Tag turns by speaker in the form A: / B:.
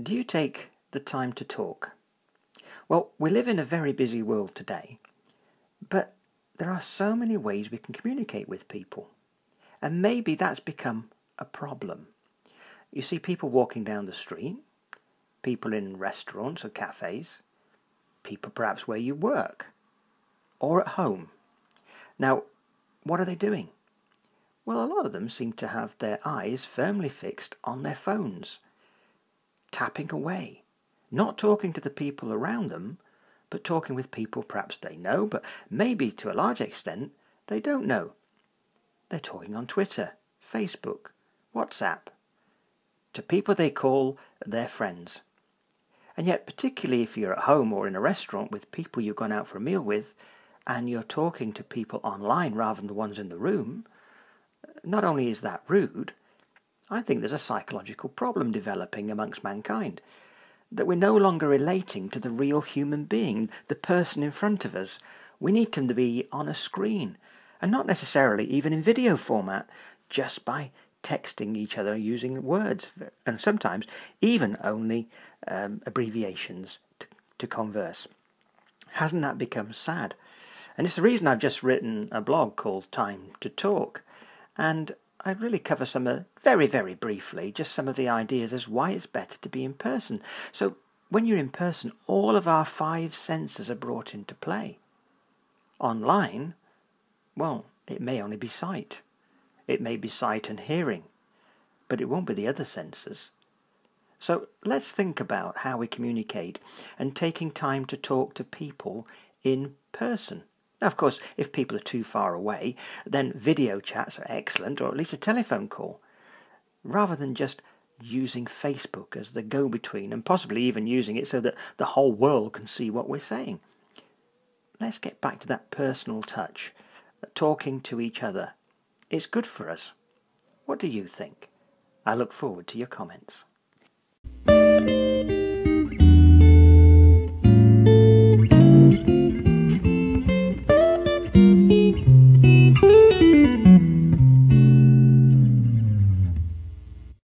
A: Do you take the time to talk? Well, we live in a very busy world today, but there are so many ways we can communicate with people. And maybe that's become a problem. You see people walking down the street, people in restaurants or cafes, people perhaps where you work, or at home. Now, what are they doing? Well, a lot of them seem to have their eyes firmly fixed on their phones, tapping away, not talking to the people around them, but talking with people perhaps they know, but maybe to a large extent they don't know. They're talking on Twitter, Facebook, WhatsApp, to people they call their friends. And yet, particularly if you're at home or in a restaurant with people you've gone out for a meal with, and you're talking to people online rather than the ones in the room, not only is that rude, I think there's a psychological problem developing amongst mankind. That we're no longer relating to the real human being, the person in front of us. We need them to be on a screen, and not necessarily even in video format, just by texting each other using words, and sometimes even only um, abbreviations to, to converse. Hasn't that become sad? And it's the reason I've just written a blog called Time to Talk and I really cover some, uh, very, very briefly, just some of the ideas as why it's better to be in person. So, when you're in person, all of our five senses are brought into play. Online, well, it may only be sight. It may be sight and hearing, but it won't be the other senses. So let's think about how we communicate and taking time to talk to people in person. Now, of course, if people are too far away, then video chats are excellent, or at least a telephone call, rather than just using Facebook as the go between and possibly even using it so that the whole world can see what we're saying. Let's get back to that personal touch, talking to each other. It's good for us. What do you think? I look forward to your comments.